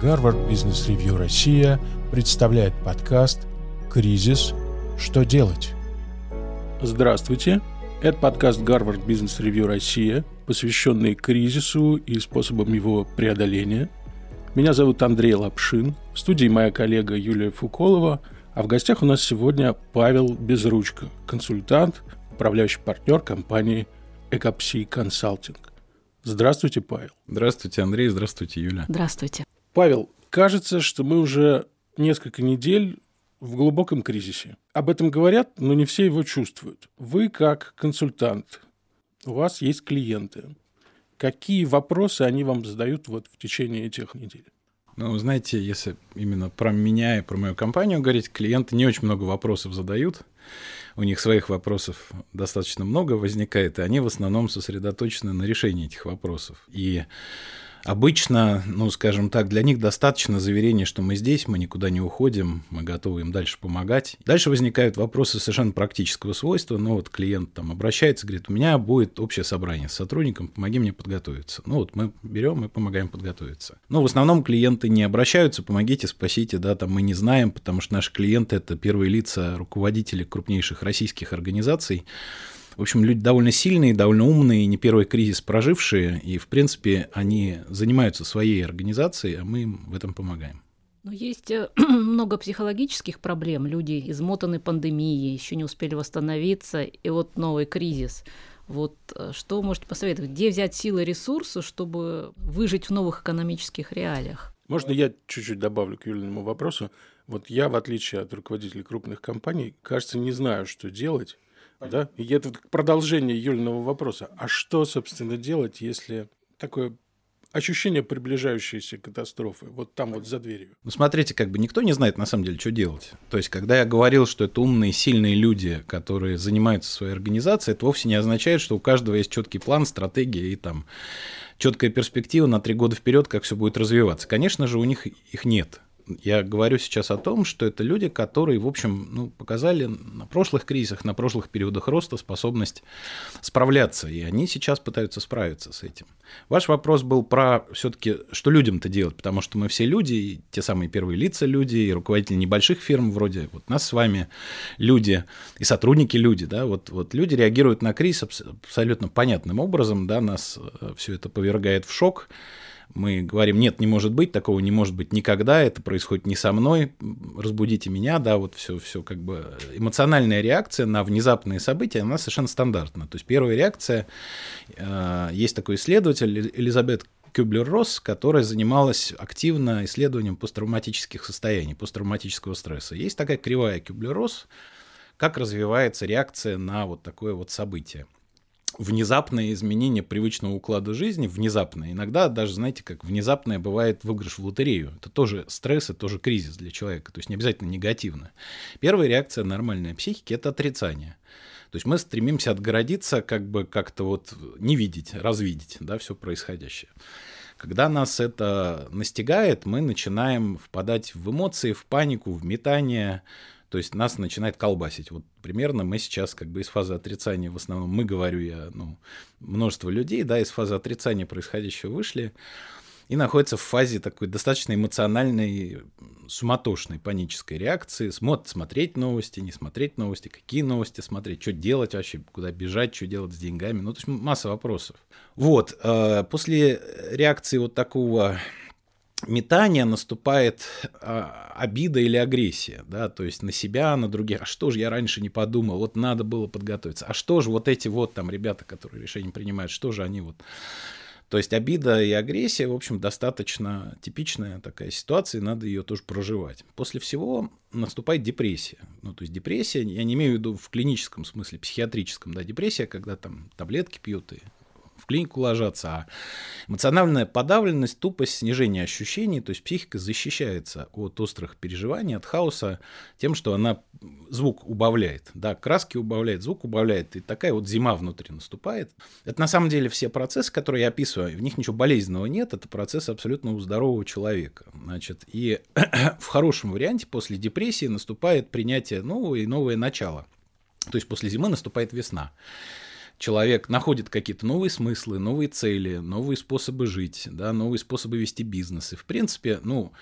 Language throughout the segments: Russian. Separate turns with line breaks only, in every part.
Гарвард Бизнес Ревью Россия представляет подкаст «Кризис. Что делать?».
Здравствуйте. Это подкаст Гарвард Бизнес Ревью Россия, посвященный кризису и способам его преодоления. Меня зовут Андрей Лапшин, в студии моя коллега Юлия Фуколова, а в гостях у нас сегодня Павел Безручко, консультант, управляющий партнер компании Экопси Консалтинг. Здравствуйте, Павел.
Здравствуйте, Андрей. Здравствуйте, Юля.
Здравствуйте.
Павел, кажется, что мы уже несколько недель в глубоком кризисе. Об этом говорят, но не все его чувствуют. Вы как консультант, у вас есть клиенты. Какие вопросы они вам задают вот в течение этих недель?
Ну, знаете, если именно про меня и про мою компанию говорить, клиенты не очень много вопросов задают у них своих вопросов достаточно много возникает, и они в основном сосредоточены на решении этих вопросов. И Обычно, ну, скажем так, для них достаточно заверения, что мы здесь, мы никуда не уходим, мы готовы им дальше помогать. Дальше возникают вопросы совершенно практического свойства. Ну, вот клиент там обращается, говорит, у меня будет общее собрание с сотрудником, помоги мне подготовиться. Ну, вот мы берем и помогаем подготовиться. Ну, в основном клиенты не обращаются, помогите, спасите, да, там мы не знаем, потому что наши клиенты – это первые лица, руководители крупнейших российских организаций, в общем, люди довольно сильные, довольно умные, не первый кризис прожившие, и, в принципе, они занимаются своей организацией, а мы им в этом помогаем.
Но есть э, много психологических проблем. Люди измотаны пандемией, еще не успели восстановиться, и вот новый кризис. Вот э, что вы можете посоветовать? Где взять силы и ресурсы, чтобы выжить в новых экономических реалиях?
Можно я чуть-чуть добавлю к Юлиному вопросу? Вот я, в отличие от руководителей крупных компаний, кажется, не знаю, что делать да? И это продолжение Юлиного вопроса. А что, собственно, делать, если такое ощущение приближающейся катастрофы, вот там вот за дверью.
Ну, смотрите, как бы никто не знает на самом деле, что делать. То есть, когда я говорил, что это умные, сильные люди, которые занимаются своей организацией, это вовсе не означает, что у каждого есть четкий план, стратегия и там четкая перспектива на три года вперед, как все будет развиваться. Конечно же, у них их нет. Я говорю сейчас о том, что это люди, которые, в общем, ну, показали на прошлых кризисах, на прошлых периодах роста способность справляться, и они сейчас пытаются справиться с этим. Ваш вопрос был про все-таки, что людям-то делать, потому что мы все люди, и те самые первые лица люди, и руководители небольших фирм, вроде вот нас с вами люди, и сотрудники люди, да, вот, вот люди реагируют на кризис абсолютно понятным образом, да, нас э, все это повергает в шок, мы говорим, нет, не может быть, такого не может быть никогда, это происходит не со мной, разбудите меня, да, вот все, все как бы эмоциональная реакция на внезапные события, она совершенно стандартна. То есть первая реакция, э, есть такой исследователь Элизабет Кюблер-Росс, которая занималась активно исследованием посттравматических состояний, посттравматического стресса. Есть такая кривая Кюблер-Росс, как развивается реакция на вот такое вот событие внезапное изменение привычного уклада жизни, внезапное. Иногда даже, знаете, как внезапное бывает выигрыш в лотерею. Это тоже стресс, это тоже кризис для человека, то есть не обязательно негативно. Первая реакция нормальной психики – это отрицание. То есть мы стремимся отгородиться, как бы как-то вот не видеть, развидеть, да, все происходящее. Когда нас это настигает, мы начинаем впадать в эмоции, в панику, в метание, то есть нас начинает колбасить. Вот примерно мы сейчас как бы из фазы отрицания, в основном мы, говорю я, ну, множество людей, да, из фазы отрицания происходящего вышли и находятся в фазе такой достаточно эмоциональной, суматошной, панической реакции. Смотр, смотреть новости, не смотреть новости, какие новости смотреть, что делать вообще, куда бежать, что делать с деньгами. Ну, то есть масса вопросов. Вот, э, после реакции вот такого метания наступает а, обида или агрессия, да, то есть на себя, на других. А что же я раньше не подумал? Вот надо было подготовиться. А что же вот эти вот там ребята, которые решения принимают, что же они вот... То есть обида и агрессия, в общем, достаточно типичная такая ситуация, и надо ее тоже проживать. После всего наступает депрессия. Ну, то есть депрессия, я не имею в виду в клиническом смысле, психиатрическом, да, депрессия, когда там таблетки пьют и в клинику ложатся. А эмоциональная подавленность, тупость, снижение ощущений, то есть психика защищается от острых переживаний, от хаоса тем, что она звук убавляет, да, краски убавляет, звук убавляет, и такая вот зима внутри наступает. Это на самом деле все процессы, которые я описываю, в них ничего болезненного нет, это процесс абсолютно у здорового человека. Значит, и в хорошем варианте после депрессии наступает принятие нового и новое начало. То есть после зимы наступает весна. Человек находит какие-то новые смыслы, новые цели, новые способы жить, да, новые способы вести бизнес. И, в принципе, ну,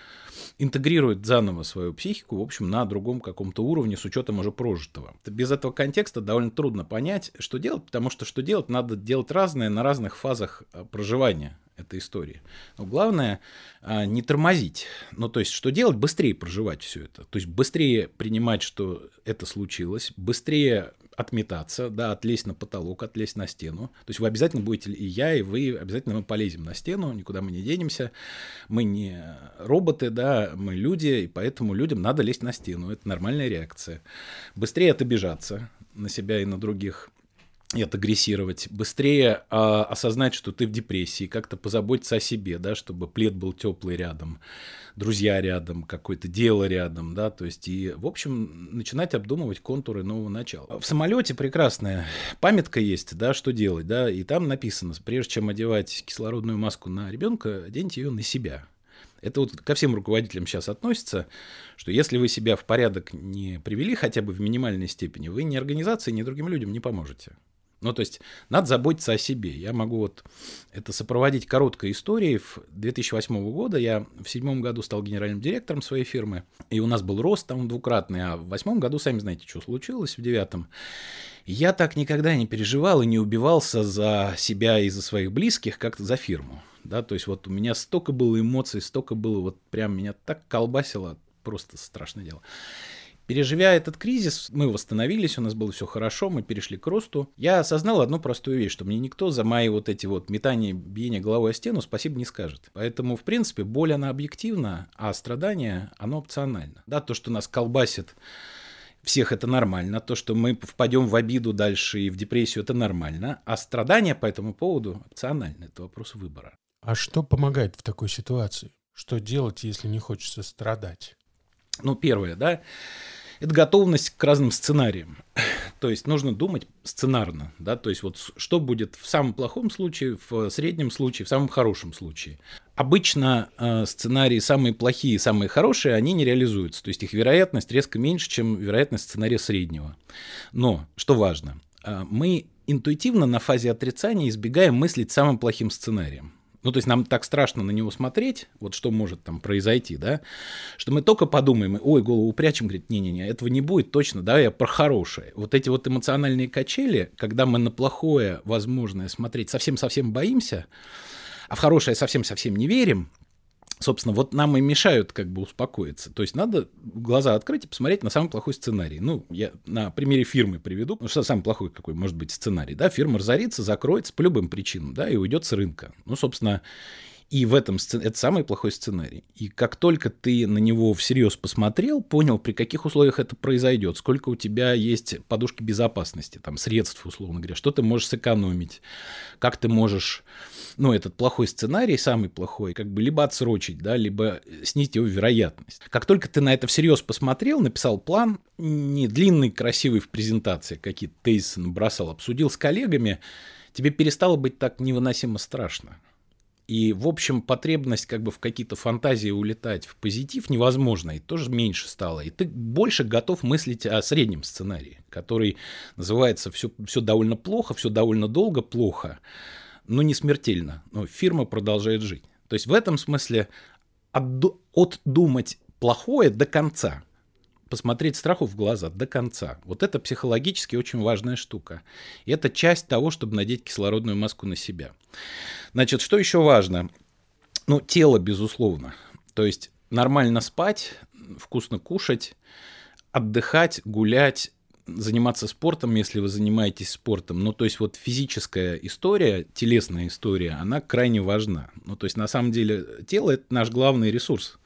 интегрирует заново свою психику, в общем, на другом каком-то уровне с учетом уже прожитого. Без этого контекста довольно трудно понять, что делать, потому что что делать, надо делать разное на разных фазах э, проживания этой истории. Но главное а, не тормозить. Ну, то есть, что делать? Быстрее проживать все это. То есть, быстрее принимать, что это случилось, быстрее отметаться, да, отлезть на потолок, отлезть на стену. То есть вы обязательно будете, и я, и вы, обязательно мы полезем на стену, никуда мы не денемся. Мы не роботы, да, мы люди, и поэтому людям надо лезть на стену. Это нормальная реакция. Быстрее отобижаться на себя и на других – и отагрессировать, быстрее а, осознать, что ты в депрессии, как-то позаботиться о себе, да, чтобы плед был теплый рядом, друзья рядом, какое-то дело рядом, да, то есть и, в общем, начинать обдумывать контуры нового начала. В самолете прекрасная памятка есть, да, что делать, да, и там написано, прежде чем одевать кислородную маску на ребенка, оденьте ее на себя. Это вот ко всем руководителям сейчас относится, что если вы себя в порядок не привели хотя бы в минимальной степени, вы ни организации, ни другим людям не поможете. Ну, то есть надо заботиться о себе. Я могу вот это сопроводить короткой историей. В 2008 года я в седьмом году стал генеральным директором своей фирмы, и у нас был рост там двукратный, а в восьмом году, сами знаете, что случилось в девятом. Я так никогда не переживал и не убивался за себя и за своих близких, как за фирму. Да, то есть вот у меня столько было эмоций, столько было, вот прям меня так колбасило, просто страшное дело. Переживя этот кризис, мы восстановились, у нас было все хорошо, мы перешли к росту. Я осознал одну простую вещь, что мне никто за мои вот эти вот метания, биения головой о стену спасибо не скажет. Поэтому, в принципе, боль, она объективна, а страдание, оно опционально. Да, то, что нас колбасит всех это нормально, то, что мы впадем в обиду дальше и в депрессию, это нормально, а страдания по этому поводу опционально, это вопрос выбора.
А что помогает в такой ситуации? Что делать, если не хочется страдать?
Ну, первое, да, это готовность к разным сценариям. То есть нужно думать сценарно, да, то есть вот что будет в самом плохом случае, в среднем случае, в самом хорошем случае. Обычно э, сценарии самые плохие, самые хорошие, они не реализуются, то есть их вероятность резко меньше, чем вероятность сценария среднего. Но, что важно, э, мы интуитивно на фазе отрицания избегаем мыслить самым плохим сценарием. Ну, то есть нам так страшно на него смотреть, вот что может там произойти, да, что мы только подумаем, ой, голову упрячем, говорит, не-не-не, этого не будет точно, да, я про хорошее. Вот эти вот эмоциональные качели, когда мы на плохое возможное смотреть совсем-совсем боимся, а в хорошее совсем-совсем не верим, собственно, вот нам и мешают как бы успокоиться. То есть надо глаза открыть и посмотреть на самый плохой сценарий. Ну, я на примере фирмы приведу, ну, что самый плохой какой может быть сценарий, да, фирма разорится, закроется по любым причинам, да, и уйдет с рынка. Ну, собственно, и в этом сцен... это самый плохой сценарий. И как только ты на него всерьез посмотрел, понял, при каких условиях это произойдет, сколько у тебя есть подушки безопасности, там, средств, условно говоря, что ты можешь сэкономить, как ты можешь, ну, этот плохой сценарий, самый плохой, как бы либо отсрочить, да, либо снизить его вероятность. Как только ты на это всерьез посмотрел, написал план, не длинный, красивый в презентации, какие-то тезисы набросал, обсудил с коллегами, тебе перестало быть так невыносимо страшно. И, в общем, потребность как бы в какие-то фантазии улетать в позитив невозможно, и тоже меньше стало. И ты больше готов мыслить о среднем сценарии, который называется «все, все довольно плохо, все довольно долго плохо, но не смертельно, но фирма продолжает жить». То есть в этом смысле отдумать плохое до конца – посмотреть страху в глаза до конца. Вот это психологически очень важная штука. И это часть того, чтобы надеть кислородную маску на себя. Значит, что еще важно? Ну, тело, безусловно. То есть нормально спать, вкусно кушать, отдыхать, гулять, заниматься спортом, если вы занимаетесь спортом. Ну, то есть вот физическая история, телесная история, она крайне важна. Ну, то есть на самом деле тело – это наш главный ресурс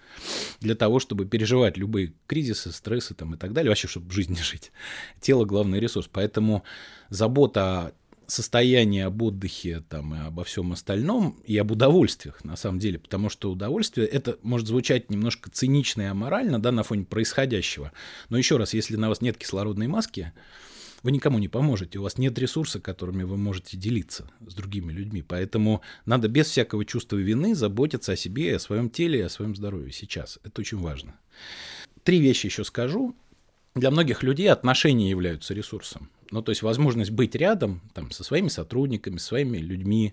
для того, чтобы переживать любые кризисы, стрессы там, и так далее, вообще, чтобы жизнь жить. Тело – главный ресурс. Поэтому забота о состоянии, об отдыхе там, и обо всем остальном, и об удовольствиях, на самом деле, потому что удовольствие, это может звучать немножко цинично и аморально, да, на фоне происходящего, но еще раз, если на вас нет кислородной маски, вы никому не поможете, у вас нет ресурса, которыми вы можете делиться с другими людьми. Поэтому надо без всякого чувства вины заботиться о себе, о своем теле, о своем здоровье сейчас. Это очень важно. Три вещи еще скажу. для многих людей отношения являются ресурсом. Ну, то есть возможность быть рядом там, со своими сотрудниками, своими людьми,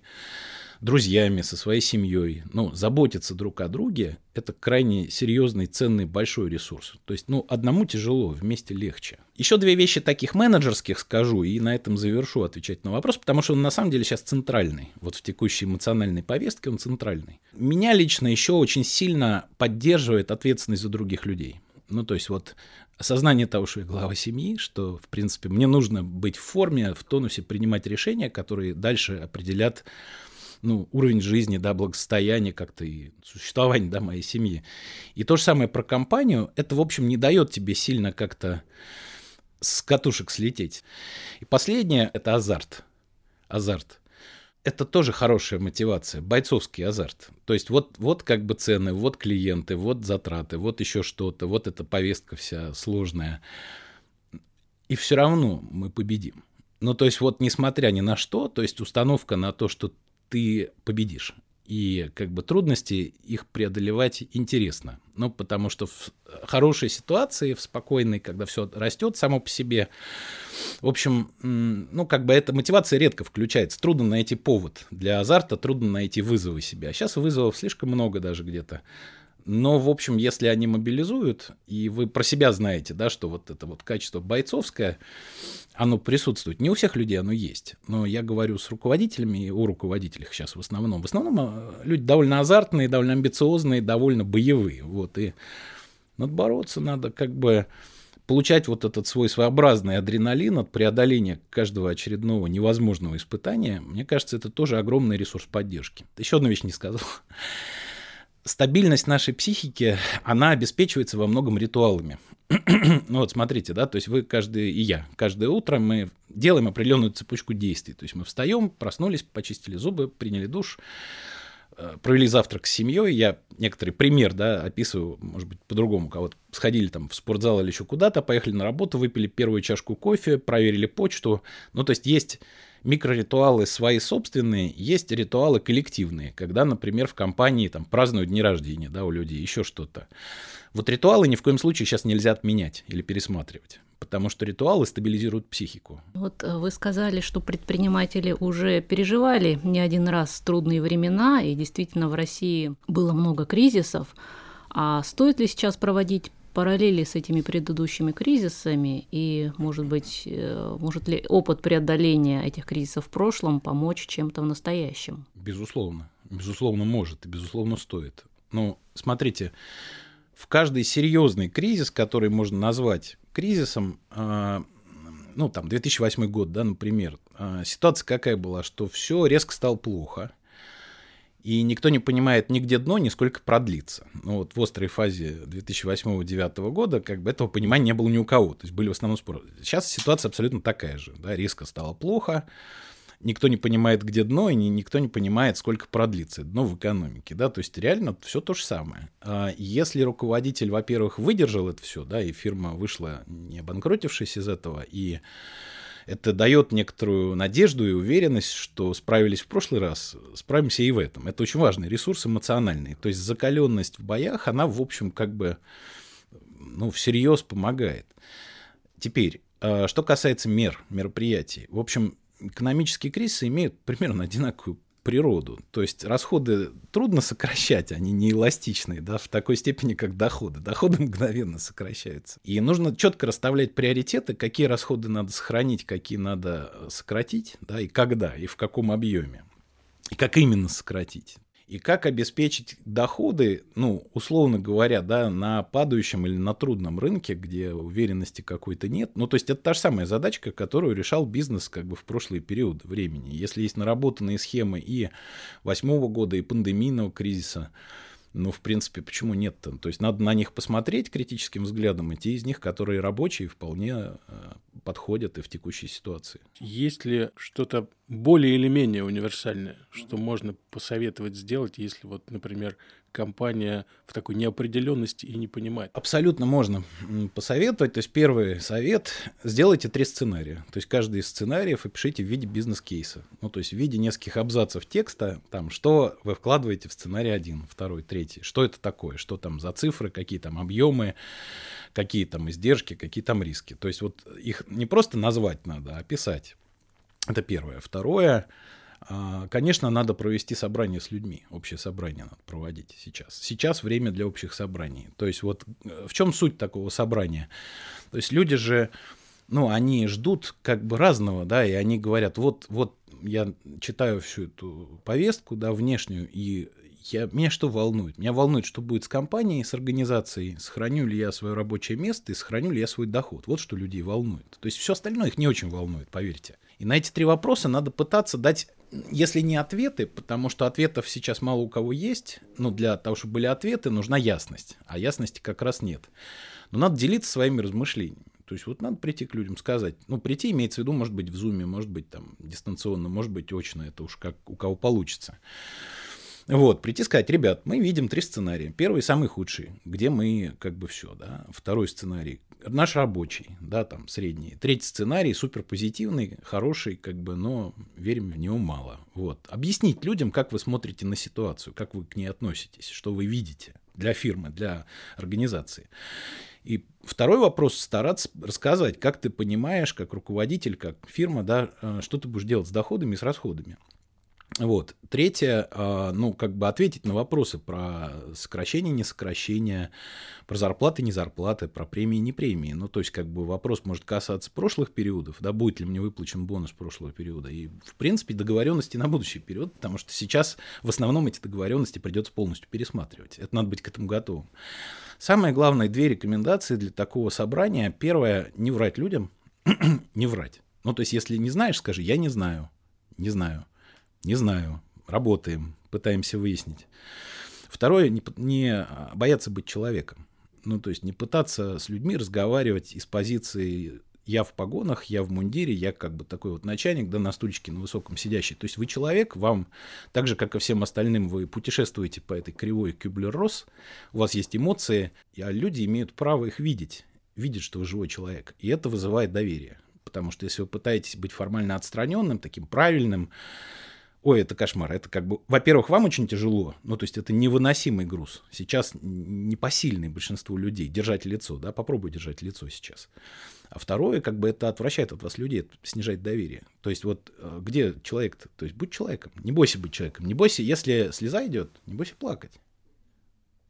друзьями, со своей семьей, ну, заботиться друг о друге – это крайне серьезный, ценный, большой ресурс. То есть, ну, одному тяжело, вместе легче. Еще две вещи таких менеджерских скажу, и на этом завершу отвечать на вопрос, потому что он на самом деле сейчас центральный. Вот в текущей эмоциональной повестке он центральный. Меня лично еще очень сильно поддерживает ответственность за других людей. Ну, то есть вот осознание того, что я глава семьи, что, в принципе, мне нужно быть в форме, в тонусе, принимать решения, которые дальше определят ну, уровень жизни, да, благосостояние как-то и существование, да, моей семьи. И то же самое про компанию, это, в общем, не дает тебе сильно как-то с катушек слететь. И последнее – это азарт. Азарт. Это тоже хорошая мотивация, бойцовский азарт. То есть вот, вот как бы цены, вот клиенты, вот затраты, вот еще что-то, вот эта повестка вся сложная. И все равно мы победим. Ну, то есть вот несмотря ни на что, то есть установка на то, что ты победишь. И как бы трудности их преодолевать интересно. Ну, потому что в хорошей ситуации, в спокойной, когда все растет само по себе, в общем, ну, как бы эта мотивация редко включается. Трудно найти повод для азарта, трудно найти вызовы себя. Сейчас вызовов слишком много даже где-то. Но, в общем, если они мобилизуют, и вы про себя знаете, да, что вот это вот качество бойцовское, оно присутствует. Не у всех людей оно есть. Но я говорю с руководителями и о руководителях сейчас в основном. В основном э, люди довольно азартные, довольно амбициозные, довольно боевые. Вот, и надо бороться, надо как бы получать вот этот свой своеобразный адреналин от преодоления каждого очередного невозможного испытания, мне кажется, это тоже огромный ресурс поддержки. Еще одну вещь не сказал стабильность нашей психики, она обеспечивается во многом ритуалами. ну вот смотрите, да, то есть вы каждый, и я, каждое утро мы делаем определенную цепочку действий. То есть мы встаем, проснулись, почистили зубы, приняли душ, э, провели завтрак с семьей. Я некоторый пример, да, описываю, может быть, по-другому. Кого-то сходили там в спортзал или еще куда-то, поехали на работу, выпили первую чашку кофе, проверили почту. Ну, то есть есть микроритуалы свои собственные, есть ритуалы коллективные, когда, например, в компании там празднуют дни рождения, да, у людей, еще что-то. Вот ритуалы ни в коем случае сейчас нельзя отменять или пересматривать потому что ритуалы стабилизируют психику.
Вот э, вы сказали, что предприниматели уже переживали не один раз трудные времена, и действительно в России было много кризисов. А стоит ли сейчас проводить параллели с этими предыдущими кризисами и, может быть, э, может ли опыт преодоления этих кризисов в прошлом помочь чем-то в настоящем?
Безусловно. Безусловно, может и, безусловно, стоит. Ну, смотрите, в каждый серьезный кризис, который можно назвать кризисом, а, ну, там, 2008 год, да, например, а, ситуация какая была, что все резко стало плохо – и никто не понимает нигде дно, ни сколько продлится. Ну вот в острой фазе 2008-2009 года как бы этого понимания не было ни у кого. То есть были в основном споры. Сейчас ситуация абсолютно такая же. Да, резко стало плохо, никто не понимает, где дно, и никто не понимает, сколько продлится дно в экономике. Да? То есть реально все то же самое. А если руководитель, во-первых, выдержал это все, да, и фирма вышла не обанкротившись из этого, и это дает некоторую надежду и уверенность, что справились в прошлый раз, справимся и в этом. Это очень важный ресурс эмоциональный. То есть закаленность в боях, она, в общем, как бы ну, всерьез помогает. Теперь, а, что касается мер, мероприятий. В общем, экономические кризисы имеют примерно одинаковую природу. То есть расходы трудно сокращать, они не эластичные, да, в такой степени, как доходы. Доходы мгновенно сокращаются. И нужно четко расставлять приоритеты, какие расходы надо сохранить, какие надо сократить, да, и когда, и в каком объеме. И как именно сократить и как обеспечить доходы, ну, условно говоря, да, на падающем или на трудном рынке, где уверенности какой-то нет. Ну, то есть это та же самая задачка, которую решал бизнес как бы в прошлый период времени. Если есть наработанные схемы и восьмого года, и пандемийного кризиса, ну, в принципе, почему нет-то? То есть надо на них посмотреть критическим взглядом, и те из них, которые рабочие, вполне э, подходят и в текущей ситуации.
Есть ли что-то более или менее универсальное, что можно посоветовать сделать, если вот, например, компания в такой неопределенности и не понимает?
Абсолютно можно посоветовать. То есть первый совет – сделайте три сценария. То есть каждый из сценариев опишите в виде бизнес-кейса. Ну, то есть в виде нескольких абзацев текста, там, что вы вкладываете в сценарий один, второй, третий. Что это такое, что там за цифры, какие там объемы, какие там издержки, какие там риски. То есть вот их не просто назвать надо, а описать. Это первое. Второе – а, конечно, надо провести собрание с людьми. Общее собрание надо проводить сейчас. Сейчас время для общих собраний. То есть вот э, в чем суть такого собрания? То есть люди же, ну, они ждут как бы разного, да, и они говорят, вот, вот я читаю всю эту повестку, да, внешнюю, и я, меня что волнует? Меня волнует, что будет с компанией, с организацией, сохраню ли я свое рабочее место и сохраню ли я свой доход. Вот что людей волнует. То есть все остальное их не очень волнует, поверьте. И на эти три вопроса надо пытаться дать если не ответы, потому что ответов сейчас мало у кого есть, ну, для того, чтобы были ответы, нужна ясность, а ясности как раз нет. Но надо делиться своими размышлениями. То есть вот надо прийти к людям, сказать, ну, прийти имеется в виду, может быть, в зуме, может быть, там, дистанционно, может быть, очно, это уж как у кого получится. Вот, прийти сказать, ребят, мы видим три сценария. Первый самый худший, где мы как бы все, да. Второй сценарий, наш рабочий, да, там, средний. Третий сценарий, супер позитивный, хороший, как бы, но верим в него мало. Вот. Объяснить людям, как вы смотрите на ситуацию, как вы к ней относитесь, что вы видите для фирмы, для организации. И второй вопрос стараться рассказать, как ты понимаешь, как руководитель, как фирма, да, э, что ты будешь делать с доходами и с расходами. Вот. Третье, а, ну, как бы ответить на вопросы про сокращение, не сокращение, про зарплаты, не зарплаты, про премии, не премии. Ну, то есть, как бы вопрос может касаться прошлых периодов, да, будет ли мне выплачен бонус прошлого периода. И, в принципе, договоренности на будущий период, потому что сейчас в основном эти договоренности придется полностью пересматривать. Это надо быть к этому готовым. Самое главное, две рекомендации для такого собрания. Первое, не врать людям, не врать. Ну, то есть, если не знаешь, скажи, я не знаю, не знаю. Не знаю. Работаем, пытаемся выяснить. Второе, не, не бояться быть человеком. Ну, то есть не пытаться с людьми разговаривать из позиции я в погонах, я в мундире, я как бы такой вот начальник, да, на стульчике на высоком сидящий. То есть вы человек, вам, так же, как и всем остальным, вы путешествуете по этой кривой Кюблер-Росс, у вас есть эмоции, а люди имеют право их видеть, видят, что вы живой человек. И это вызывает доверие. Потому что если вы пытаетесь быть формально отстраненным, таким правильным, Ой, это кошмар. Это как бы, во-первых, вам очень тяжело. Ну, то есть это невыносимый груз. Сейчас непосильный большинству людей держать лицо, да, попробуй держать лицо сейчас. А второе, как бы это отвращает от вас людей, снижает доверие. То есть вот э, где человек-то? То есть будь человеком, не бойся быть человеком. Не бойся, если слеза идет, не бойся плакать.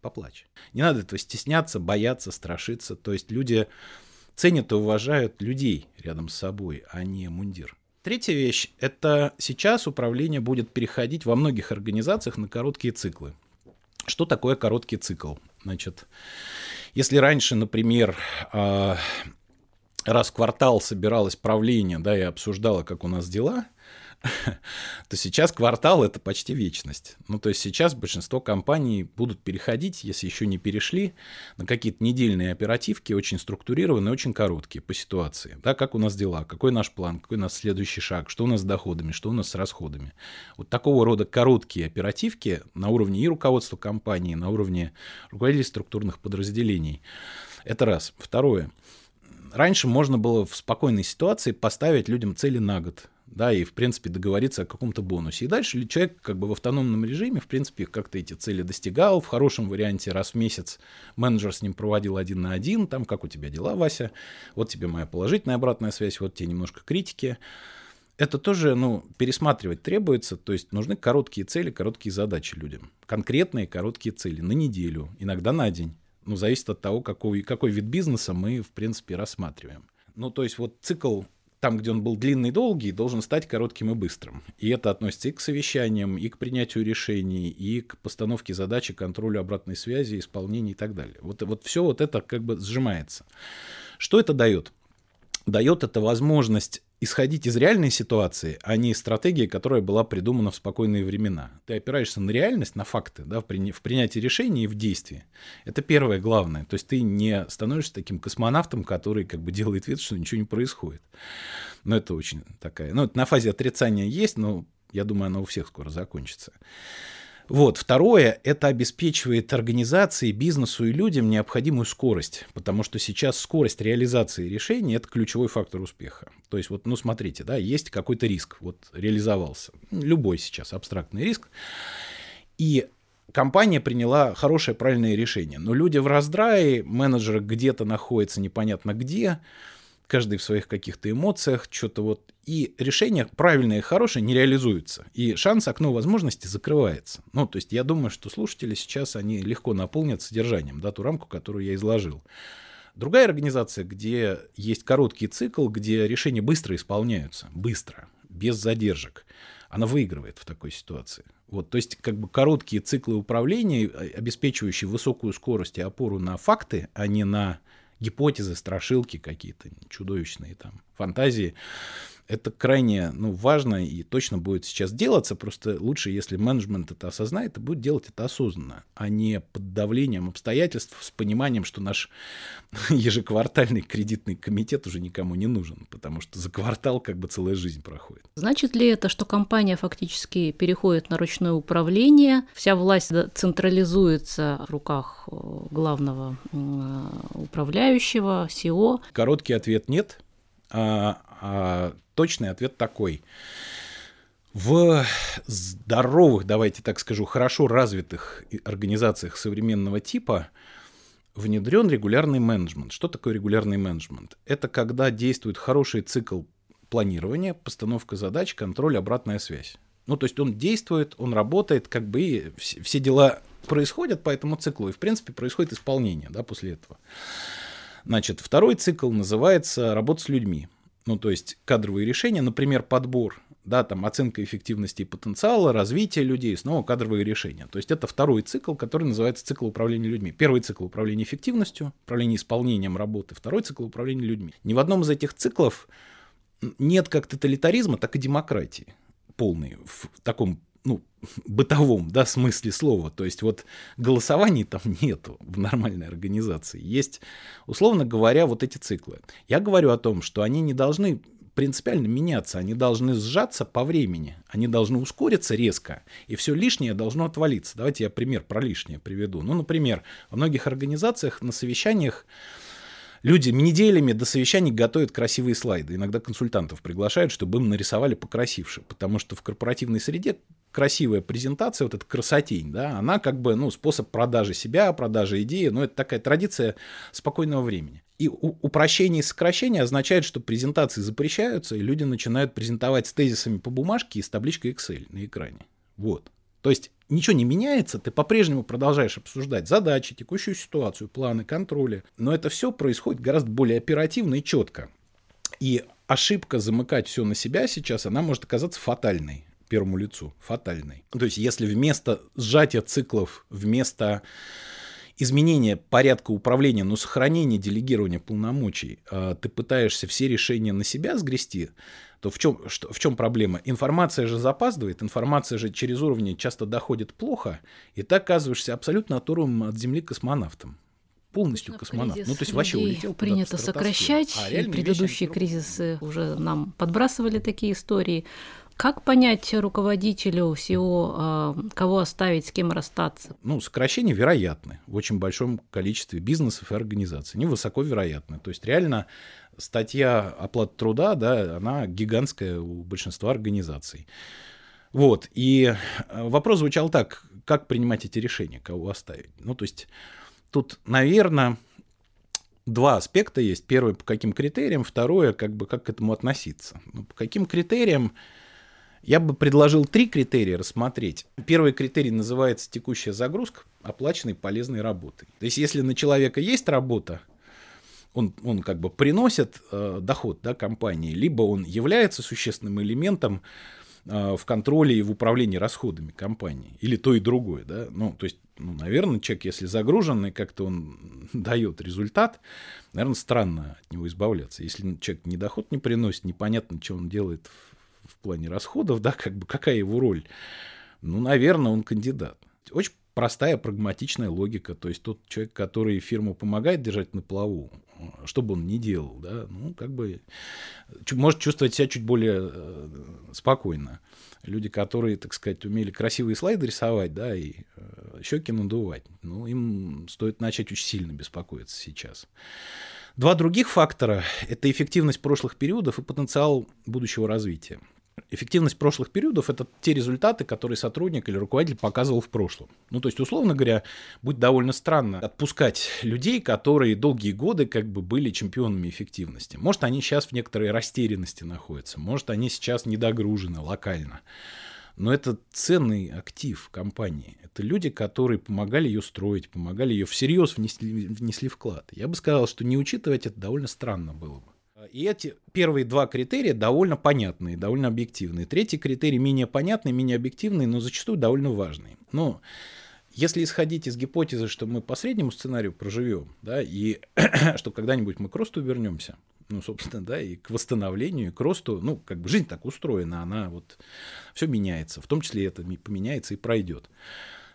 Поплачь. Не надо этого стесняться, бояться, страшиться. То есть люди ценят и уважают людей рядом с собой, а не мундир. Третья вещь – это сейчас управление будет переходить во многих организациях на короткие циклы. Что такое короткий цикл? Значит, если раньше, например, а, раз в квартал собиралось правление, да, и обсуждало, как у нас дела, то сейчас квартал это почти вечность. Ну, то есть сейчас большинство компаний будут переходить, если еще не перешли, на какие-то недельные оперативки, очень структурированные, очень короткие по ситуации. Да, как у нас дела, какой наш план, какой у нас следующий шаг, что у нас с доходами, что у нас с расходами. Вот такого рода короткие оперативки на уровне и руководства компании, на уровне руководителей структурных подразделений. Это раз. Второе. Раньше можно было в спокойной ситуации поставить людям цели на год да, и, в принципе, договориться о каком-то бонусе. И дальше человек как бы в автономном режиме, в принципе, как-то эти цели достигал, в хорошем варианте раз в месяц менеджер с ним проводил один на один, там, как у тебя дела, Вася, вот тебе моя положительная обратная связь, вот тебе немножко критики. Это тоже, ну, пересматривать требуется, то есть нужны короткие цели, короткие задачи людям. Конкретные короткие цели на неделю, иногда на день. Ну, зависит от того, какой, какой вид бизнеса мы, в принципе, рассматриваем. Ну, то есть вот цикл там, где он был длинный и долгий, должен стать коротким и быстрым. И это относится и к совещаниям, и к принятию решений, и к постановке задачи, контролю обратной связи, исполнению и так далее. Вот, вот все вот это как бы сжимается. Что это дает? Дает это возможность исходить из реальной ситуации, а не из стратегии, которая была придумана в спокойные времена. Ты опираешься на реальность, на факты, да, в, при, в принятии решений и в действии. Это первое главное. То есть ты не становишься таким космонавтом, который как бы делает вид, что ничего не происходит. Но это очень такая... Ну, это на фазе отрицания есть, но я думаю, оно у всех скоро закончится. Вот. Второе, это обеспечивает организации, бизнесу и людям необходимую скорость, потому что сейчас скорость реализации решений – это ключевой фактор успеха. То есть, вот, ну, смотрите, да, есть какой-то риск, вот, реализовался. Любой сейчас абстрактный риск. И компания приняла хорошее, правильное решение. Но люди в раздрае, менеджеры где-то находятся непонятно где, каждый в своих каких-то эмоциях, что-то вот, и решение правильное и хорошее не реализуется, и шанс, окно возможности закрывается. Ну, то есть я думаю, что слушатели сейчас, они легко наполнят содержанием, да, ту рамку, которую я изложил. Другая организация, где есть короткий цикл, где решения быстро исполняются, быстро, без задержек, она выигрывает в такой ситуации. Вот, то есть как бы короткие циклы управления, обеспечивающие высокую скорость и опору на факты, а не на гипотезы, страшилки какие-то чудовищные там, фантазии. Это крайне ну, важно и точно будет сейчас делаться. Просто лучше, если менеджмент это осознает, и будет делать это осознанно, а не под давлением обстоятельств, с пониманием, что наш ежеквартальный кредитный комитет уже никому не нужен, потому что за квартал как бы целая жизнь проходит.
Значит ли это, что компания фактически переходит на ручное управление, вся власть централизуется в руках э, главного управляющего, СИО?
Короткий ответ нет. А, а точный ответ такой. В здоровых, давайте так скажу, хорошо развитых организациях современного типа внедрен регулярный менеджмент. Что такое регулярный менеджмент? Это когда действует хороший цикл планирования, постановка задач, контроль, обратная связь. Ну, то есть он действует, он работает, как бы и все дела происходят по этому циклу, и, в принципе, происходит исполнение да, после этого. Значит, второй цикл называется «работа с людьми». Ну, то есть кадровые решения, например, подбор, да, там оценка эффективности и потенциала, развитие людей, снова кадровые решения. То есть это второй цикл, который называется цикл управления людьми. Первый цикл управления эффективностью, управление исполнением работы, второй цикл управления людьми. Ни в одном из этих циклов нет как тоталитаризма, так и демократии полной в таком ну, бытовом, да, смысле слова. То есть вот голосований там нету в нормальной организации. Есть, условно говоря, вот эти циклы. Я говорю о том, что они не должны принципиально меняться, они должны сжаться по времени, они должны ускориться резко, и все лишнее должно отвалиться. Давайте я пример про лишнее приведу. Ну, например, во многих организациях на совещаниях Люди неделями до совещаний готовят красивые слайды. Иногда консультантов приглашают, чтобы им нарисовали покрасивше. Потому что в корпоративной среде красивая презентация, вот эта красотень, да, она как бы, ну, способ продажи себя, продажи идеи, но это такая традиция спокойного времени. И упрощение и сокращение означает, что презентации запрещаются, и люди начинают презентовать с тезисами по бумажке и с табличкой Excel на экране. Вот. То есть ничего не меняется, ты по-прежнему продолжаешь обсуждать задачи, текущую ситуацию, планы, контроли, но это все происходит гораздо более оперативно и четко. И ошибка замыкать все на себя сейчас, она может оказаться фатальной первому лицу, фатальной. То есть если вместо сжатия циклов, вместо изменения порядка управления, но сохранения делегирования полномочий, а, ты пытаешься все решения на себя сгрести, то в чем, что, в чем проблема? Информация же запаздывает, информация же через уровни часто доходит плохо, и ты оказываешься абсолютно оторванным от Земли космонавтом полностью космонавт. Ну, то есть вообще улетел.
Принято сокращать. А и предыдущие кризисы уже нам подбрасывали такие истории. Как понять руководителю SEO, а, кого оставить, с кем расстаться?
Ну, сокращения вероятны в очень большом количестве бизнесов и организаций. Они высоко вероятны. То есть реально статья оплаты труда, да, она гигантская у большинства организаций. Вот. И э, вопрос звучал так, как принимать эти решения, кого оставить. Ну, то есть тут, наверное, два аспекта есть. Первый, по каким критериям, второе, как бы, как к этому относиться. Ну, по каким критериям я бы предложил три критерия рассмотреть. Первый критерий называется текущая загрузка оплаченной полезной работой. То есть, если на человека есть работа, он, он как бы приносит э, доход да, компании, либо он является существенным элементом в контроле и в управлении расходами компании. Или то и другое, да. Ну, то есть, ну, наверное, человек, если загружен и как-то он дает результат, наверное, странно от него избавляться. Если человек ни доход не приносит, непонятно, что он делает в, в плане расходов, да, как бы какая его роль, ну, наверное, он кандидат. Очень простая прагматичная логика. То есть тот человек, который фирму помогает держать на плаву, что бы он ни делал, да, ну, как бы может чувствовать себя чуть более э, спокойно. Люди, которые, так сказать, умели красивые слайды рисовать, да, и э, щеки надувать, ну, им стоит начать очень сильно беспокоиться сейчас. Два других фактора – это эффективность прошлых периодов и потенциал будущего развития. Эффективность прошлых периодов – это те результаты, которые сотрудник или руководитель показывал в прошлом. Ну, то есть, условно говоря, будет довольно странно отпускать людей, которые долгие годы как бы были чемпионами эффективности. Может, они сейчас в некоторой растерянности находятся, может, они сейчас недогружены локально. Но это ценный актив компании. Это люди, которые помогали ее строить, помогали ее всерьез внесли, внесли вклад. Я бы сказал, что не учитывать это довольно странно было бы. И эти первые два критерия довольно понятные, довольно объективные. Третий критерий менее понятный, менее объективный, но зачастую довольно важный. Но если исходить из гипотезы, что мы по среднему сценарию проживем, да, и что когда-нибудь мы к росту вернемся, ну, собственно, да, и к восстановлению, и к росту, ну, как бы жизнь так устроена, она вот, все меняется, в том числе это поменяется и пройдет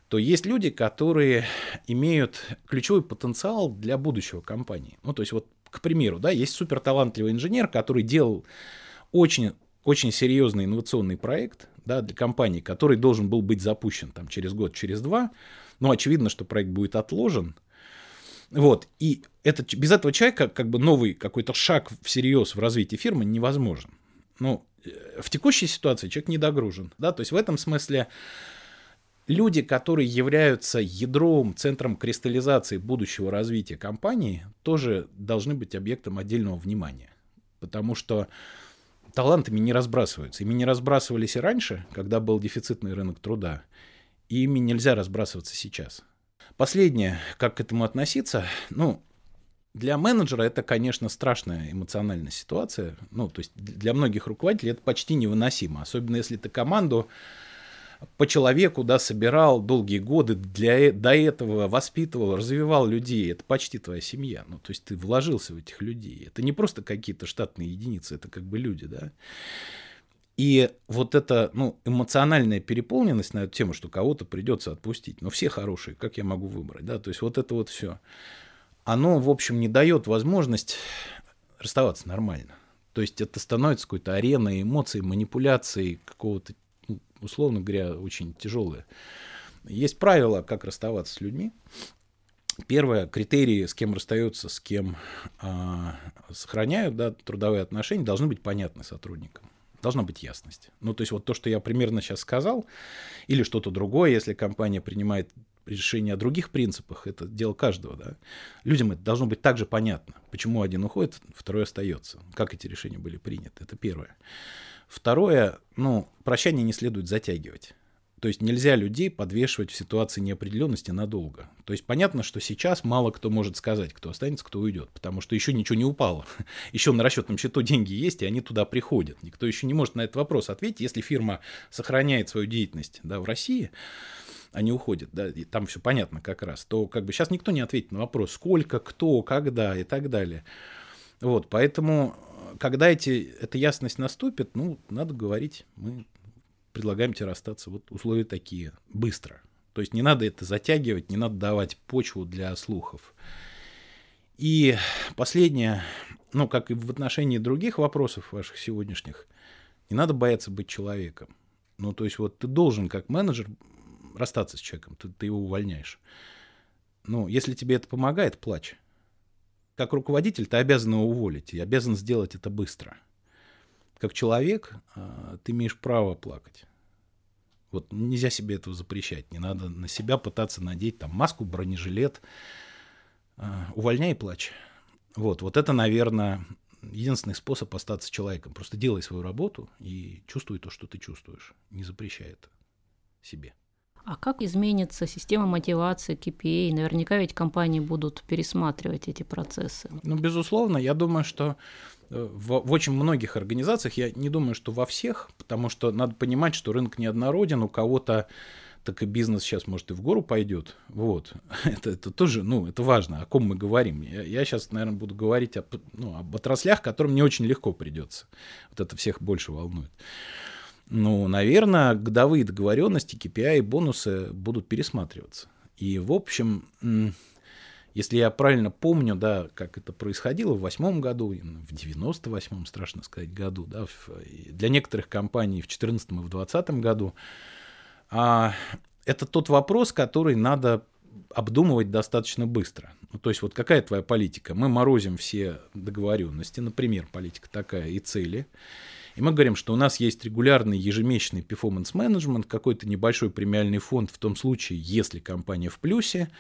то есть люди, которые имеют ключевой потенциал для будущего компании. Ну, то есть вот к примеру, да, есть суперталантливый инженер, который делал очень, очень серьезный инновационный проект да, для компании, который должен был быть запущен там, через год, через два. Но очевидно, что проект будет отложен. Вот. И это, без этого человека как бы новый какой-то шаг всерьез в развитии фирмы невозможен. Ну, э, в текущей ситуации человек недогружен. Да? То есть в этом смысле люди, которые являются ядром, центром кристаллизации будущего развития компании, тоже должны быть объектом отдельного внимания. Потому что талантами не разбрасываются. Ими не разбрасывались и раньше, когда был дефицитный рынок труда, и ими нельзя разбрасываться сейчас. Последнее, как к этому относиться, ну, для менеджера это, конечно, страшная эмоциональная ситуация. Ну, то есть для многих руководителей это почти невыносимо, особенно если ты команду по человеку, да, собирал долгие годы, для, э, до этого воспитывал, развивал людей, это почти твоя семья, ну, то есть ты вложился в этих людей, это не просто какие-то штатные единицы, это как бы люди, да, и вот эта, ну, эмоциональная переполненность на эту тему, что кого-то придется отпустить, но все хорошие, как я могу выбрать, да, то есть вот это вот все, оно, в общем, не дает возможность расставаться нормально. То есть это становится какой-то ареной эмоций, манипуляций, какого-то условно говоря, очень тяжелые. Есть правила, как расставаться с людьми. Первое, критерии, с кем расстаются, с кем э, сохраняют да, трудовые отношения, должны быть понятны сотрудникам. Должна быть ясность. Ну, то есть вот то, что я примерно сейчас сказал, или что-то другое, если компания принимает решение о других принципах, это дело каждого, да. Людям это должно быть также понятно, почему один уходит, второй остается, как эти решения были приняты, это первое. Второе, ну, прощание не следует затягивать. То есть нельзя людей подвешивать в ситуации неопределенности надолго. То есть понятно, что сейчас мало кто может сказать, кто останется, кто уйдет, потому что еще ничего не упало. Еще на расчетном счету деньги есть, и они туда приходят. Никто еще не может на этот вопрос ответить. Если фирма сохраняет свою деятельность да, в России, они уходят, да, и там все понятно как раз, то как бы сейчас никто не ответит на вопрос, сколько, кто, когда и так далее. Вот, поэтому когда эти, эта ясность наступит, ну, надо говорить, мы предлагаем тебе расстаться. Вот условия такие, быстро. То есть не надо это затягивать, не надо давать почву для слухов. И последнее, ну, как и в отношении других вопросов ваших сегодняшних, не надо бояться быть человеком. Ну, то есть вот ты должен как менеджер расстаться с человеком, ты, ты его увольняешь. Ну, если тебе это помогает, плачь как руководитель ты обязан его уволить и обязан сделать это быстро. Как человек а, ты имеешь право плакать. Вот нельзя себе этого запрещать. Не надо на себя пытаться надеть там маску, бронежилет. А, увольняй и плачь. Вот, вот это, наверное, единственный способ остаться человеком. Просто делай свою работу и чувствуй то, что ты чувствуешь. Не запрещай это себе.
А как изменится система мотивации KPA? Наверняка ведь компании будут пересматривать эти процессы.
Ну, безусловно, я думаю, что в, в очень многих организациях, я не думаю, что во всех, потому что надо понимать, что рынок неоднороден, у кого-то так и бизнес сейчас, может, и в гору пойдет. Вот. Это, это тоже, ну, это важно, о ком мы говорим. Я, я сейчас, наверное, буду говорить об, ну, об отраслях, которым не очень легко придется. Вот это всех больше волнует. Ну, наверное, годовые договоренности, KPI и бонусы будут пересматриваться. И, в общем, если я правильно помню, да, как это происходило в восьмом году, в девяносто восьмом, страшно сказать, году, да, для некоторых компаний в четырнадцатом и в двадцатом году, а, это тот вопрос, который надо обдумывать достаточно быстро. Ну, то есть вот какая твоя политика? Мы морозим все договоренности, например, политика такая и цели. И мы говорим, что у нас есть регулярный ежемесячный performance management, какой-то небольшой премиальный фонд в том случае, если компания в плюсе,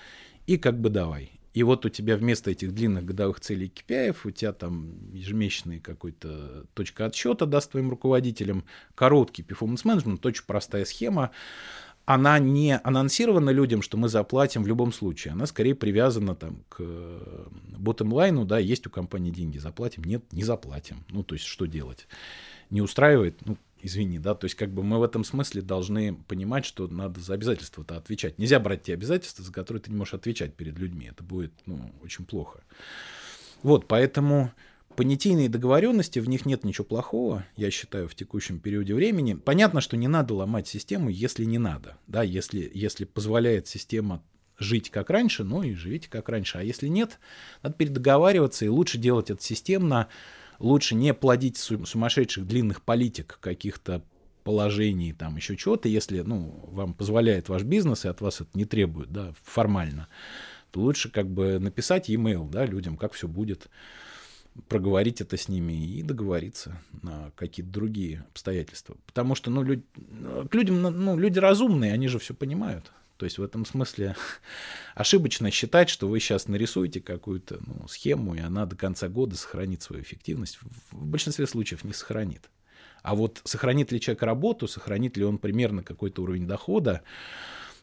и как бы давай. И вот у тебя вместо этих длинных годовых целей KPI, у тебя там ежемесячный какой-то точка отсчета даст твоим руководителям, короткий performance management, очень простая схема, она не анонсирована людям, что мы заплатим в любом случае. Она скорее привязана там, к bottom line, да, есть у компании деньги, заплатим, нет, не заплатим. Ну, то есть, что делать? Не устраивает, ну, извини, да, то есть как бы мы в этом смысле должны понимать, что надо за обязательства-то отвечать. Нельзя брать те обязательства, за которые ты не можешь отвечать перед людьми. Это будет, ну, очень плохо. Вот, поэтому понятийные договоренности, в них нет ничего плохого, я считаю, в текущем периоде времени. Понятно, что не надо ломать систему, если не надо. Да, если, если позволяет система жить как раньше, ну и живите как раньше. А если нет, надо передоговариваться и лучше делать это системно, лучше не плодить сумасшедших длинных политик каких-то положений, там еще чего-то, если ну, вам позволяет ваш бизнес и от вас это не требует да, формально, то лучше как бы написать e-mail да, людям, как все будет, проговорить это с ними и договориться на какие-то другие обстоятельства. Потому что ну, люд, к людям, ну, люди разумные, они же все понимают. То есть в этом смысле ошибочно считать, что вы сейчас нарисуете какую-то ну, схему, и она до конца года сохранит свою эффективность. В большинстве случаев не сохранит. А вот сохранит ли человек работу, сохранит ли он примерно какой-то уровень дохода,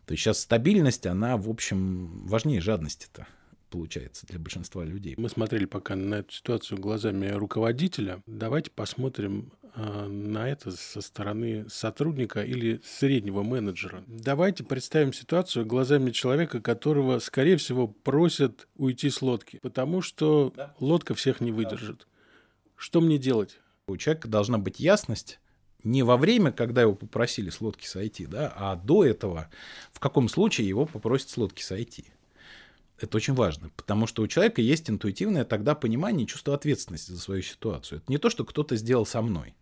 то есть сейчас стабильность, она, в общем, важнее жадности-то получается для большинства людей.
Мы смотрели пока на эту ситуацию глазами руководителя. Давайте посмотрим э, на это со стороны сотрудника или среднего менеджера. Давайте представим ситуацию глазами человека, которого, скорее всего, просят уйти с лодки, потому что да. лодка всех не выдержит. Да. Что мне делать?
У человека должна быть ясность, не во время, когда его попросили с лодки сойти, да, а до этого, в каком случае его попросят с лодки сойти. Это очень важно, потому что у человека есть интуитивное тогда понимание и чувство ответственности за свою ситуацию. Это не то, что кто-то сделал со мной,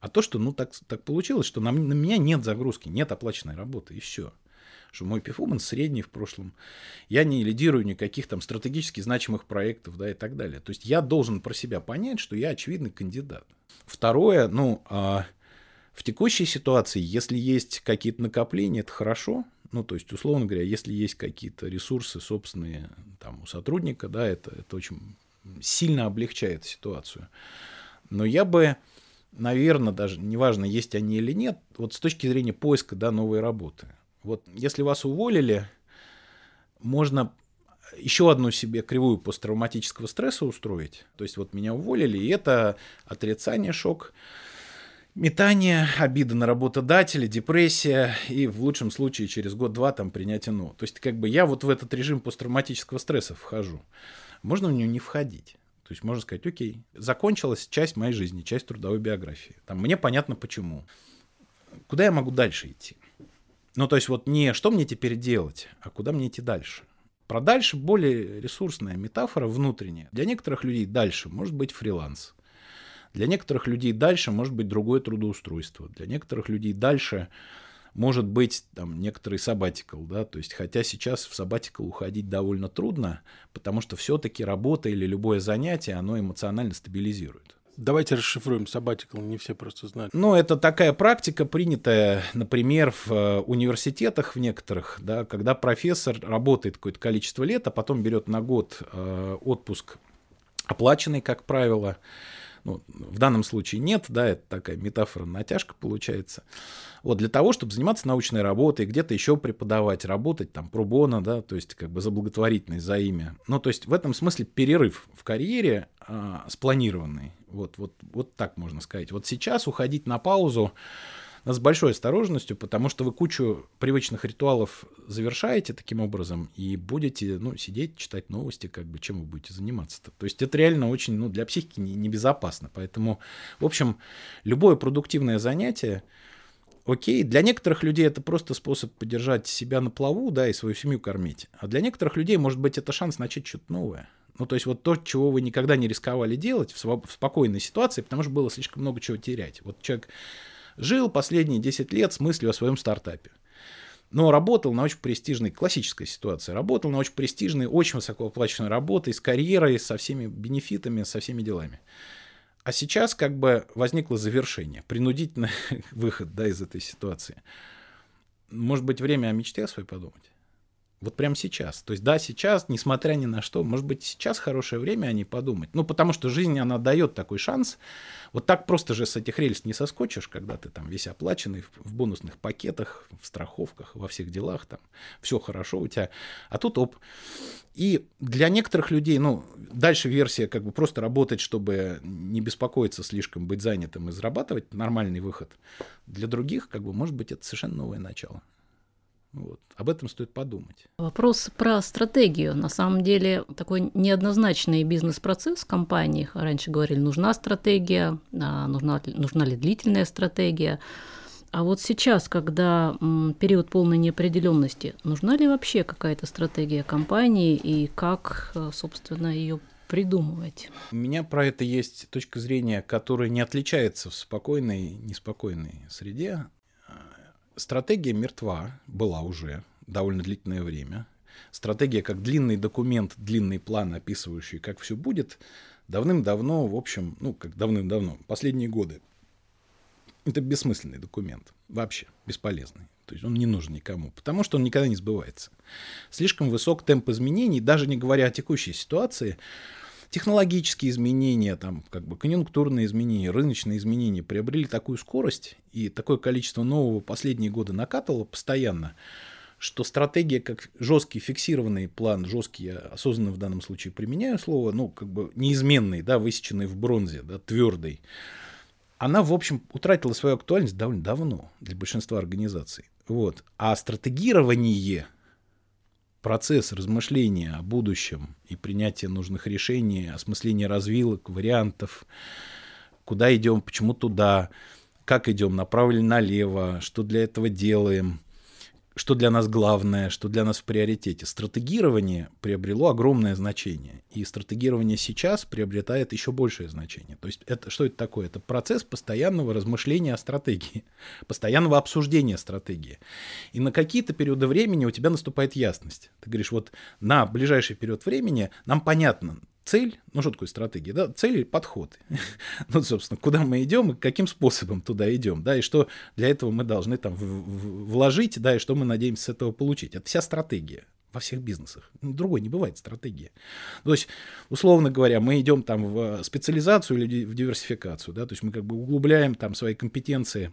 а то, что ну, так, так получилось, что на, на меня нет загрузки, нет оплаченной работы, и все. Что мой перформанс средний в прошлом. Я не лидирую никаких там стратегически значимых проектов, да, и так далее. То есть я должен про себя понять, что я очевидный кандидат. Второе, ну, а, в текущей ситуации, если есть какие-то накопления, это хорошо, ну, то есть, условно говоря, если есть какие-то ресурсы собственные там, у сотрудника, да, это, это очень сильно облегчает ситуацию. Но я бы, наверное, даже, неважно, есть они или нет, вот с точки зрения поиска да, новой работы. Вот если вас уволили, можно еще одну себе кривую посттравматического стресса устроить. То есть вот меня уволили, и это отрицание, шок, метание, обида на работодателя, депрессия и в лучшем случае через год-два там принятие ну. То есть как бы я вот в этот режим посттравматического стресса вхожу. Можно в него не входить. То есть можно сказать, окей, закончилась часть моей жизни, часть трудовой биографии. Там мне понятно почему. Куда я могу дальше идти? Ну, то есть вот не что мне теперь делать, а куда мне идти дальше. Про дальше более ресурсная метафора внутренняя. Для некоторых людей дальше может быть фриланс. Для некоторых людей дальше может быть другое трудоустройство. Для некоторых людей дальше может быть там некоторый сабатикл, да, то есть хотя сейчас в сабатикл уходить довольно трудно, потому что все-таки работа или любое занятие, оно эмоционально стабилизирует.
Давайте расшифруем сабатикл, не все просто знают.
Ну, это такая практика, принятая, например, в э, университетах в некоторых, да, когда профессор работает какое-то количество лет, а потом берет на год э, отпуск оплаченный, как правило, Ну, в данном случае нет, да, это такая метафора, натяжка получается. Вот для того, чтобы заниматься научной работой, где-то еще преподавать, работать там пробона, да, то есть как бы за благотворительность, за имя. Ну, то есть в этом смысле перерыв в карьере а, спланированный. Вот, вот, вот так можно сказать. Вот сейчас уходить на паузу, с большой осторожностью, потому что вы кучу привычных ритуалов завершаете таким образом и будете ну, сидеть, читать новости, как бы чем вы будете заниматься-то. То есть это реально очень ну, для психики небезопасно. Поэтому, в общем, любое продуктивное занятие, окей, для некоторых людей это просто способ поддержать себя на плаву, да, и свою семью кормить. А для некоторых людей, может быть, это шанс начать что-то новое. Ну, то есть вот то, чего вы никогда не рисковали делать в, в спокойной ситуации, потому что было слишком много чего терять. Вот человек Жил последние 10 лет с мыслью о своем стартапе. Но работал на очень престижной, классической ситуации, работал на очень престижной, очень высокооплачиваемой работе, с карьерой, со всеми бенефитами, со всеми делами. А сейчас как бы возникло завершение, принудительный выход да, из этой ситуации. Может быть, время о мечте своей подумать? Вот прямо сейчас. То есть, да, сейчас, несмотря ни на что, может быть, сейчас хорошее время о ней подумать. Ну, потому что жизнь, она дает такой шанс. Вот так просто же с этих рельс не соскочишь, когда ты там весь оплаченный в, бонусных пакетах, в страховках, во всех делах, там все хорошо у тебя. А тут оп. И для некоторых людей, ну, дальше версия как бы просто работать, чтобы не беспокоиться слишком, быть занятым и зарабатывать, нормальный выход. Для других, как бы, может быть, это совершенно новое начало. Вот. Об этом стоит подумать.
Вопрос про стратегию. На самом деле такой неоднозначный бизнес-процесс в компаниях. Раньше говорили, нужна стратегия, а, нужна, нужна ли длительная стратегия. А вот сейчас, когда период полной неопределенности, нужна ли вообще какая-то стратегия компании и как, э, собственно, ее придумывать?
У меня про это есть точка зрения, которая не отличается в спокойной неспокойной среде стратегия мертва, была уже довольно длительное время. Стратегия как длинный документ, длинный план, описывающий, как все будет, давным-давно, в общем, ну, как давным-давно, последние годы. Это бессмысленный документ, вообще бесполезный. То есть он не нужен никому, потому что он никогда не сбывается. Слишком высок темп изменений, даже не говоря о текущей ситуации, технологические изменения, там, как бы конъюнктурные изменения, рыночные изменения приобрели такую скорость и такое количество нового последние годы накатывало постоянно, что стратегия как жесткий фиксированный план, жесткий, я осознанно в данном случае применяю слово, ну, как бы неизменный, да, высеченный в бронзе, да, твердый, она, в общем, утратила свою актуальность довольно давно для большинства организаций. Вот. А стратегирование – процесс размышления о будущем и принятия нужных решений, осмысления развилок, вариантов, куда идем, почему туда, как идем, направо или налево, что для этого делаем – что для нас главное, что для нас в приоритете. Стратегирование приобрело огромное значение, и стратегирование сейчас приобретает еще большее значение. То есть это, что это такое? Это процесс постоянного размышления о стратегии, постоянного обсуждения стратегии. И на какие-то периоды времени у тебя наступает ясность. Ты говоришь, вот на ближайший период времени нам понятно, цель, ну что такое стратегия, да, цель и подход. ну, собственно, куда мы идем и каким способом туда идем, да, и что для этого мы должны там вложить, да, и что мы надеемся с этого получить. Это вся стратегия во всех бизнесах. Ну, другой не бывает стратегии. То есть, условно говоря, мы идем там в специализацию или в диверсификацию, да, то есть мы как бы углубляем там свои компетенции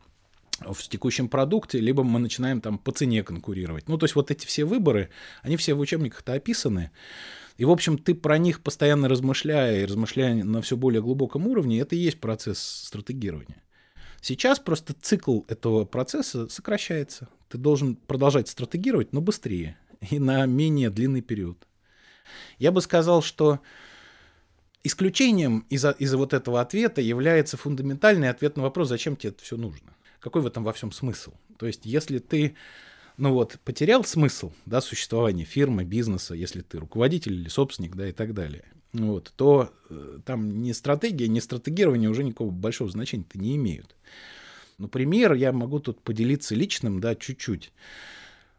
в текущем продукте, либо мы начинаем там по цене конкурировать. Ну, то есть вот эти все выборы, они все в учебниках-то описаны. И, в общем, ты про них постоянно размышляя и размышляя на все более глубоком уровне, это и есть процесс стратегирования. Сейчас просто цикл этого процесса сокращается. Ты должен продолжать стратегировать, но быстрее и на менее длинный период. Я бы сказал, что исключением из, из вот этого ответа является фундаментальный ответ на вопрос, зачем тебе это все нужно. Какой в этом во всем смысл? То есть, если ты ну вот, потерял смысл, да, существования фирмы, бизнеса, если ты руководитель или собственник, да, и так далее, вот, то э, там ни стратегия, ни стратегирование уже никакого большого значения-то не имеют. Например, я могу тут поделиться личным, да, чуть-чуть.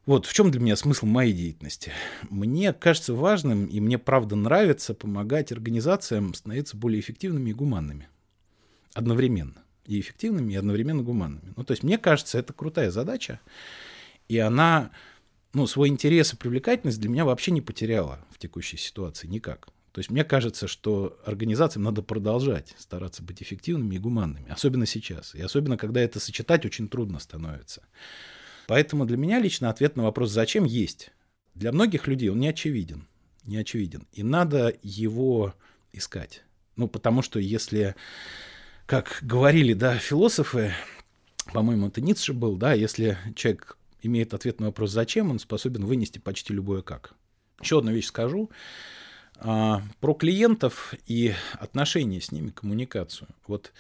Вот в чем для меня смысл моей деятельности? Мне кажется важным, и мне правда нравится помогать организациям становиться более эффективными и гуманными. Одновременно. И эффективными, и одновременно гуманными. Ну, то есть, мне кажется, это крутая задача. И она, ну, свой интерес и привлекательность для меня вообще не потеряла в текущей ситуации никак. То есть мне кажется, что организациям надо продолжать стараться быть эффективными и гуманными, особенно сейчас. И особенно, когда это сочетать очень трудно становится. Поэтому для меня лично ответ на вопрос «зачем?» есть. Для многих людей он не очевиден. Не очевиден. И надо его искать. Ну, потому что если, как говорили, да, философы, по-моему, это Ницше был, да, если человек имеет ответ на вопрос «зачем?», он способен вынести почти любое «как». Еще одну вещь скажу. А, про клиентов и отношения с ними, коммуникацию. Вот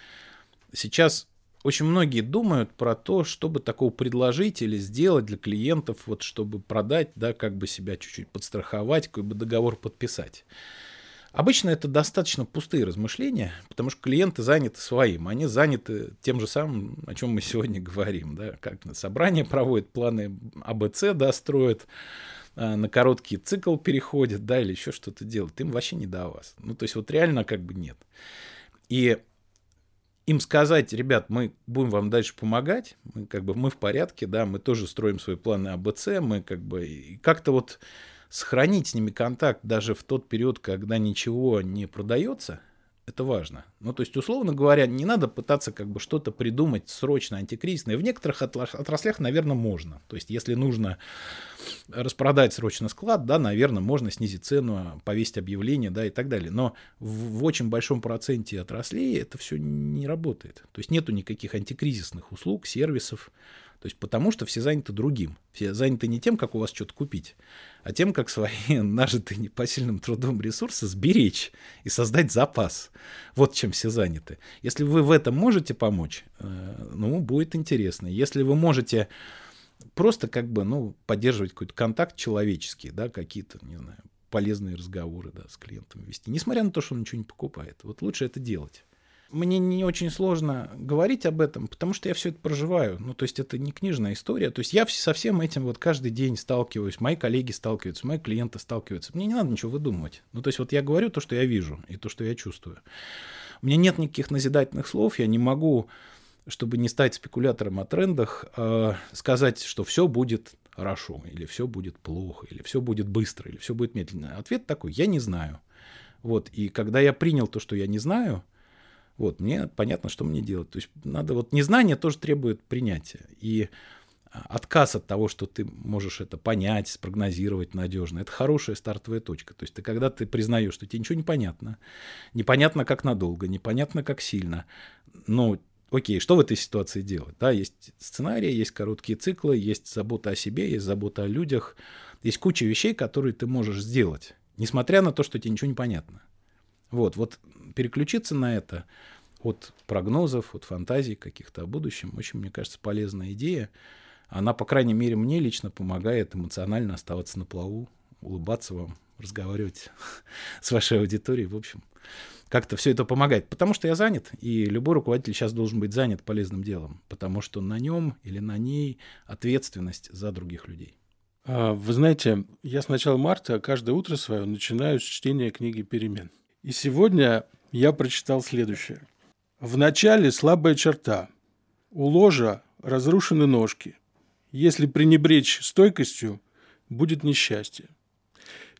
сейчас очень многие думают про то, чтобы такого предложить или сделать для клиентов, вот чтобы продать, да, как бы себя чуть-чуть подстраховать, какой бы договор подписать. Обычно это достаточно пустые размышления, потому что клиенты заняты своим, они заняты тем же самым, о чем мы сегодня говорим, да, как на собрание проводят, планы АБЦ да, строят, а, на короткий цикл переходят, да, или еще что-то делают. Им вообще не до вас. Ну, то есть вот реально как бы нет. И им сказать, ребят, мы будем вам дальше помогать, мы как бы мы в порядке, да, мы тоже строим свои планы АБЦ, мы как бы как-то вот сохранить с ними контакт даже в тот период, когда ничего не продается, это важно. Ну, то есть, условно говоря, не надо пытаться как бы что-то придумать срочно антикризисное. В некоторых отраслях, наверное, можно. То есть, если нужно распродать срочно склад, да, наверное, можно снизить цену, повесить объявление, да, и так далее. Но в, в очень большом проценте отраслей это все не работает. То есть, нету никаких антикризисных услуг, сервисов, то есть потому что все заняты другим. Все заняты не тем, как у вас что-то купить, а тем, как свои нажитые непосильным трудом ресурсы сберечь и создать запас. Вот чем все заняты. Если вы в этом можете помочь, э, ну, будет интересно. Если вы можете просто как бы, ну, поддерживать какой-то контакт человеческий, да, какие-то, не знаю, полезные разговоры, да, с клиентом вести, несмотря на то, что он ничего не покупает. Вот лучше это делать. Мне не очень сложно говорить об этом, потому что я все это проживаю. Ну, то есть это не книжная история. То есть я со всем этим вот каждый день сталкиваюсь, мои коллеги сталкиваются, мои клиенты сталкиваются. Мне не надо ничего выдумывать. Ну, то есть вот я говорю то, что я вижу и то, что я чувствую. У меня нет никаких назидательных слов, я не могу, чтобы не стать спекулятором о трендах, э, сказать, что все будет хорошо, или все будет плохо, или все будет быстро, или все будет медленно. Ответ такой, я не знаю. Вот, и когда я принял то, что я не знаю, вот, мне понятно, что мне делать. То есть надо вот незнание тоже требует принятия. И отказ от того, что ты можешь это понять, спрогнозировать надежно, это хорошая стартовая точка. То есть ты когда ты признаешь, что тебе ничего не понятно, непонятно как надолго, непонятно как сильно, ну, окей, что в этой ситуации делать? Да, есть сценарии, есть короткие циклы, есть забота о себе, есть забота о людях, есть куча вещей, которые ты можешь сделать, несмотря на то, что тебе ничего не понятно. Вот, вот переключиться на это от прогнозов, от фантазий каких-то о будущем, очень, мне кажется, полезная идея. Она, по крайней мере, мне лично помогает эмоционально оставаться на плаву, улыбаться вам, разговаривать с вашей аудиторией. В общем, как-то все это помогает. Потому что я занят, и любой руководитель сейчас должен быть занят полезным делом, потому что на нем или на ней ответственность за других людей.
А, вы знаете, я с начала марта каждое утро свое начинаю с чтения книги «Перемен». И сегодня я прочитал следующее. В начале слабая черта. У ложа разрушены ножки. Если пренебречь стойкостью, будет несчастье.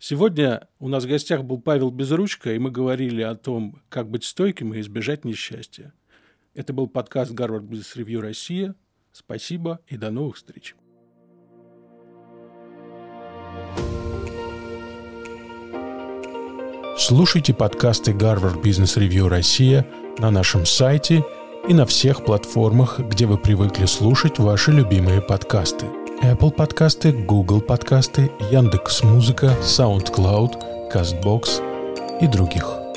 Сегодня у нас в гостях был Павел Безручка, и мы говорили о том, как быть стойким и избежать несчастья. Это был подкаст Гарвард Бизнес Ревью Россия. Спасибо и до новых встреч.
Слушайте подкасты Гарвард Бизнес Ревью Россия на нашем сайте и на всех платформах, где вы привыкли слушать ваши любимые подкасты. Apple подкасты, Google подкасты, Яндекс Музыка, SoundCloud, CastBox и других.